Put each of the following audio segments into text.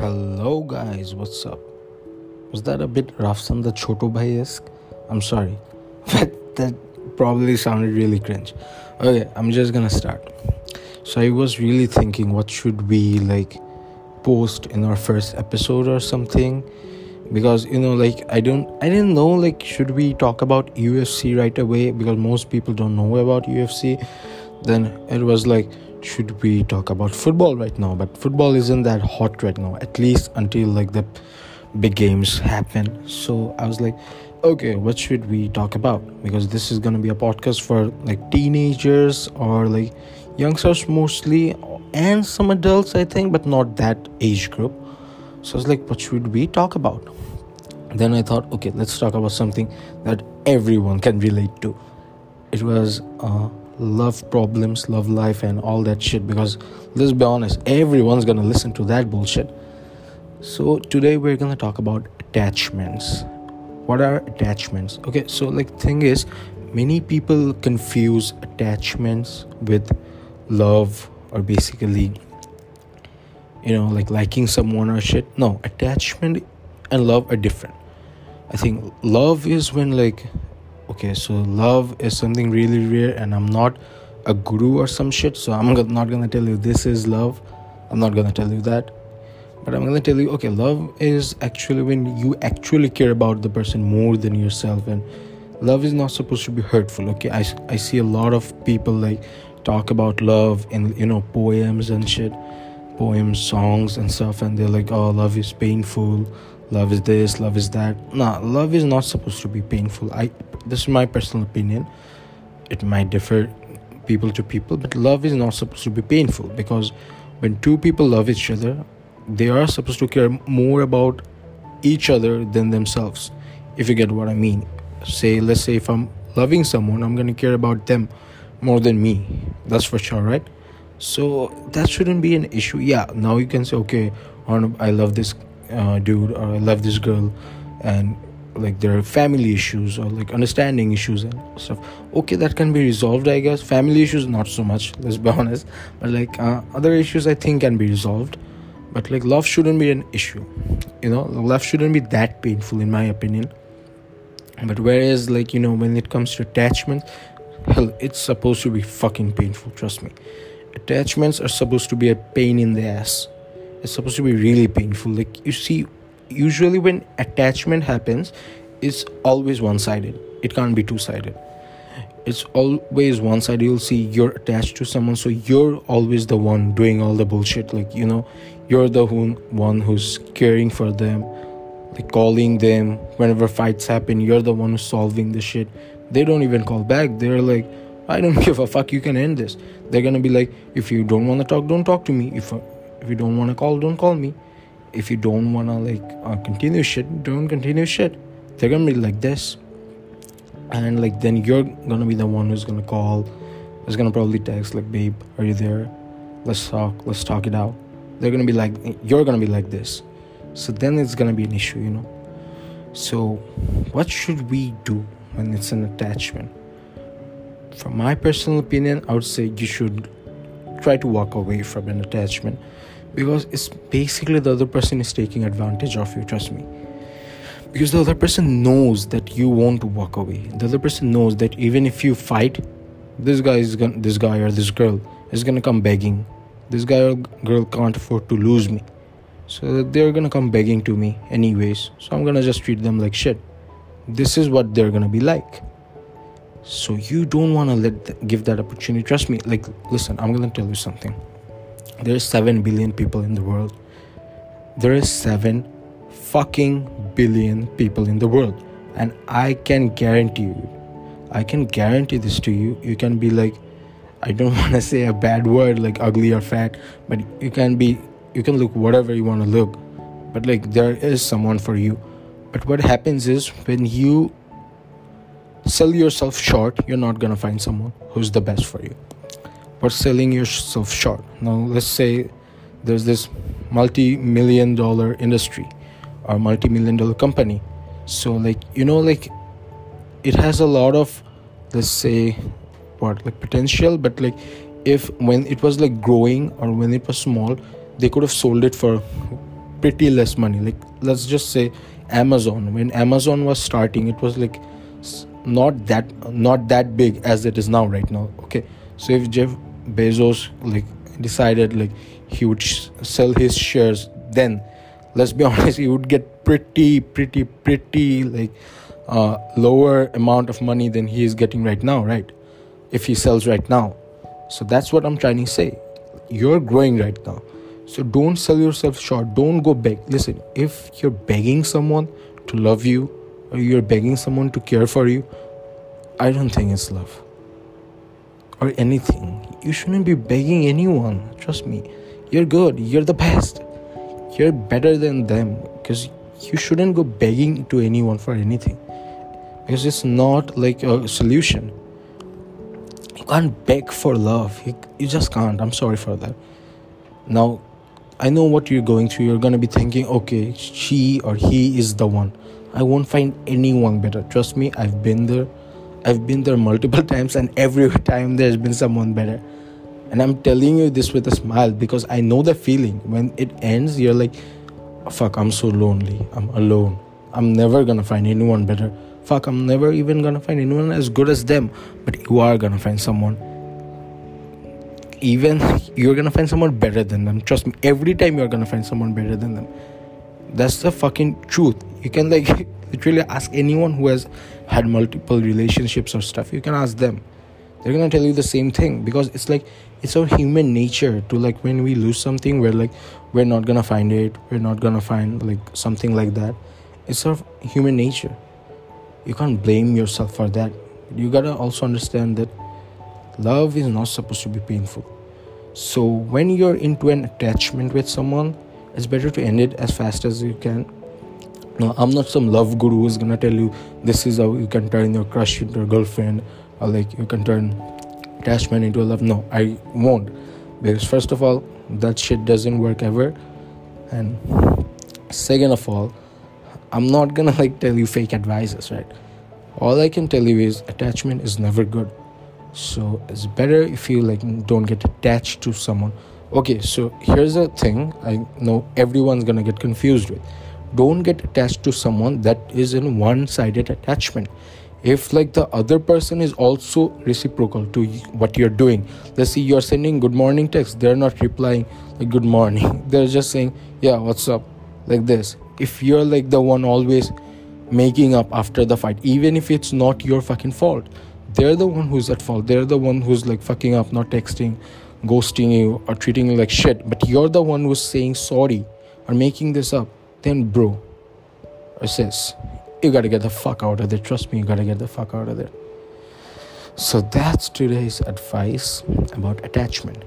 Hello, guys, what's up? Was that a bit rough on the Choto Bhai esque? I'm sorry, but that probably sounded really cringe. Okay, I'm just gonna start. So, I was really thinking what should we like post in our first episode or something because you know like i don't i didn't know like should we talk about ufc right away because most people don't know about ufc then it was like should we talk about football right now? But football isn't that hot right now at least until like the big games happen. So i was like okay what should we talk about? Because this is to be a podcast for like teenagers or like youngsters mostly and some adults i think but not that age group. So i was like what should we talk about? Then i thought okay let's talk about something that everyone can relate to. It was uh, love problems, love life, and all that shit. Because let's be honest, everyone's gonna listen to that bullshit. So today we're gonna talk about attachments. What are attachments? Okay, so like thing is, many people confuse attachments with love or basically you know like liking someone or shit no attachment and love are different i think love is when like okay so love is something really rare and i'm not a guru or some shit so i'm not gonna tell you this is love. I'm not gonna tell you that. But i'm gonna tell you okay love is actually when you actually care about the person more than yourself and love is not supposed to be hurtful okay? I, I see a lot of people like talk about love in you know poems and shit poems songs and stuff and they're like oh love is painful love is this love is that. Nah love is not supposed to be painful. I this is my personal opinion. It might differ people to people but love is not supposed to be painful because when two people love each other they are supposed to care more about each other than themselves if you get what i mean. Say let's say if i'm loving someone i'm going to care about them more than me. That's for sure right? So that shouldn't be an issue. Yeah now you can say okay i love this uh, dude or i love this girl. And like there are family issues or like understanding issues and stuff. Okay that can be resolved i guess. Family issues not so much let's be honest. But like uh, other issues i think can be resolved. But like love shouldn't be an issue. You know love shouldn't be that painful in my opinion. But whereas like you know when it comes to attachment hell it's supposed to be fucking painful trust me. Attachments are supposed to be a pain in the ass it's supposed to be really painful. Like you see usually when attachment happens it's always one sided it can't be two sided it's always one sided you'll see you're attached to someone so you're always the one doing all the bullshit. Like you know you're the one who's caring for them like calling them. Whenever fights happen you're the one who's solving the shit. They don't even call back. They're like i don't give a fuck. You can end this. They're gonna be like if you don't want to talk don't talk to me. If if you don't want to call don't call me. If you don't want to like uh, continue shit don't continue shit. They're gonna be like this. And like then you're gonna be the one who's gonna call is gonna probably text like babe are you there? Let's talk let's talk it out. They're gonna be like you're gonna be like this. So then it's gonna be an issue you know? So what should we do when it's an attachment? From my personal opinion i would say you should try to walk away from an attachment because it's basically the other person is taking advantage of you trust me. Because the other person knows that you won't walk away. The other person knows that even if you fight this guy is gonna this guy or this girl is gonna come begging. This guy or girl can't afford to lose me. So they're gonna come begging to me anyways. So i'm gonna just treat them like shit. This is what they're gonna be like so you don't want to let th- give that opportunity. Trust me like listen i'm gonna tell you something. There's 7 billion people in the world. There is 7 fucking billion people in the world. And i can guarantee you i can guarantee this to you. You can be like i don't want to say a bad word like ugly or fat but you can be you can look whatever you want to look. But like there is someone for you. But what happens is when you sell yourself short you're not to find someone who's the best for you but selling yourself short. Now, let's say there's this multi million dollar industry or multi million dollar company. So, like, you know, like it has a lot of, let's say, what, like potential, but like if when it was like growing or when it was small, they could have sold it for pretty less money like let's just say amazon when amazon was starting it was like not that not that big as it is now right now okay? So if jeff bezos like decided like he would sh- sell his shares then let's be honest he would get pretty pretty pretty like uh, lower amount of money than he is getting right now right? If he sells right now. So that's what i'm trying to say. You're growing right now. So don't sell yourself short. Don't go beg. Listen if you're begging someone to love you or you're begging someone to care for you? I don't think it's love. Or anything. You shouldn't be begging anyone. Trust me. You're good. You're the best. You're better than them. Because you shouldn't go begging to anyone for anything. Because it's not like a solution. You can't beg for love. You, you just can't. I'm sorry for that. Now i know what you're going through you're going to be thinking okay she or he is the one i won't find anyone better trust me i've been there i've been there multiple times and every time there's been someone better and I'm telling you this with a smile because I know the feeling. When it ends, you're like, fuck, I'm so lonely. I'm alone. I'm never gonna find anyone better. Fuck, I'm never even gonna find anyone as good as them. But you are gonna find someone. Even you're gonna find someone better than them. Trust me, every time you're gonna find someone better than them. That's the fucking truth. You can like literally ask anyone who has had multiple relationships or stuff. You can ask them they're gonna tell you the same thing because it's like it's our human nature to like when we lose something we're like we're not gonna find it we're not gonna find like something like that it's our human nature you can't blame yourself for that you gotta also understand that love is not supposed to be painful. So when you're into an attachment with someone it's better to end it as fast as you can. No i'm not some love guru who's gonna tell you this is how you can turn your crush into a girlfriend or like you can turn attachment into a love. No i won't. Because first of all that shit doesn't work ever. And second of all i'm not gonna like tell you fake advices right? All i can tell you is attachment is never good so it's better if you like don't get attached to someone. Okay so here's a thing i know everyone's gonna get confused with. Don't get attached to someone that is in one-sided attachment. If like the other person is also reciprocal to what you're doing let's see you're sending good morning text they're not replying like good morning. They're just saying yeah what's up? Like this. If you're like the one always making up after the fight even if it's not your fucking fault they're the one who's at fault they're the one who's like fucking up not texting ghosting you or treating you like shit but you're the one who's saying sorry or making this up then bro or sis you gotta get the fuck out of there. Trust me, you gotta get the fuck out of there. So that's today's advice about attachment.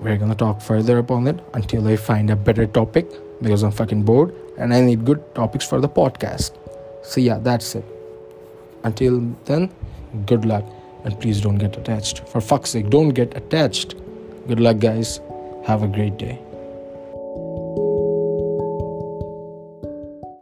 We're gonna talk further upon it until I find a better topic because I'm fucking bored and I need good topics for the podcast. So yeah, that's it. Until then, good luck and please don't get attached. For fuck's sake, don't get attached. Good luck, guys. Have a great day.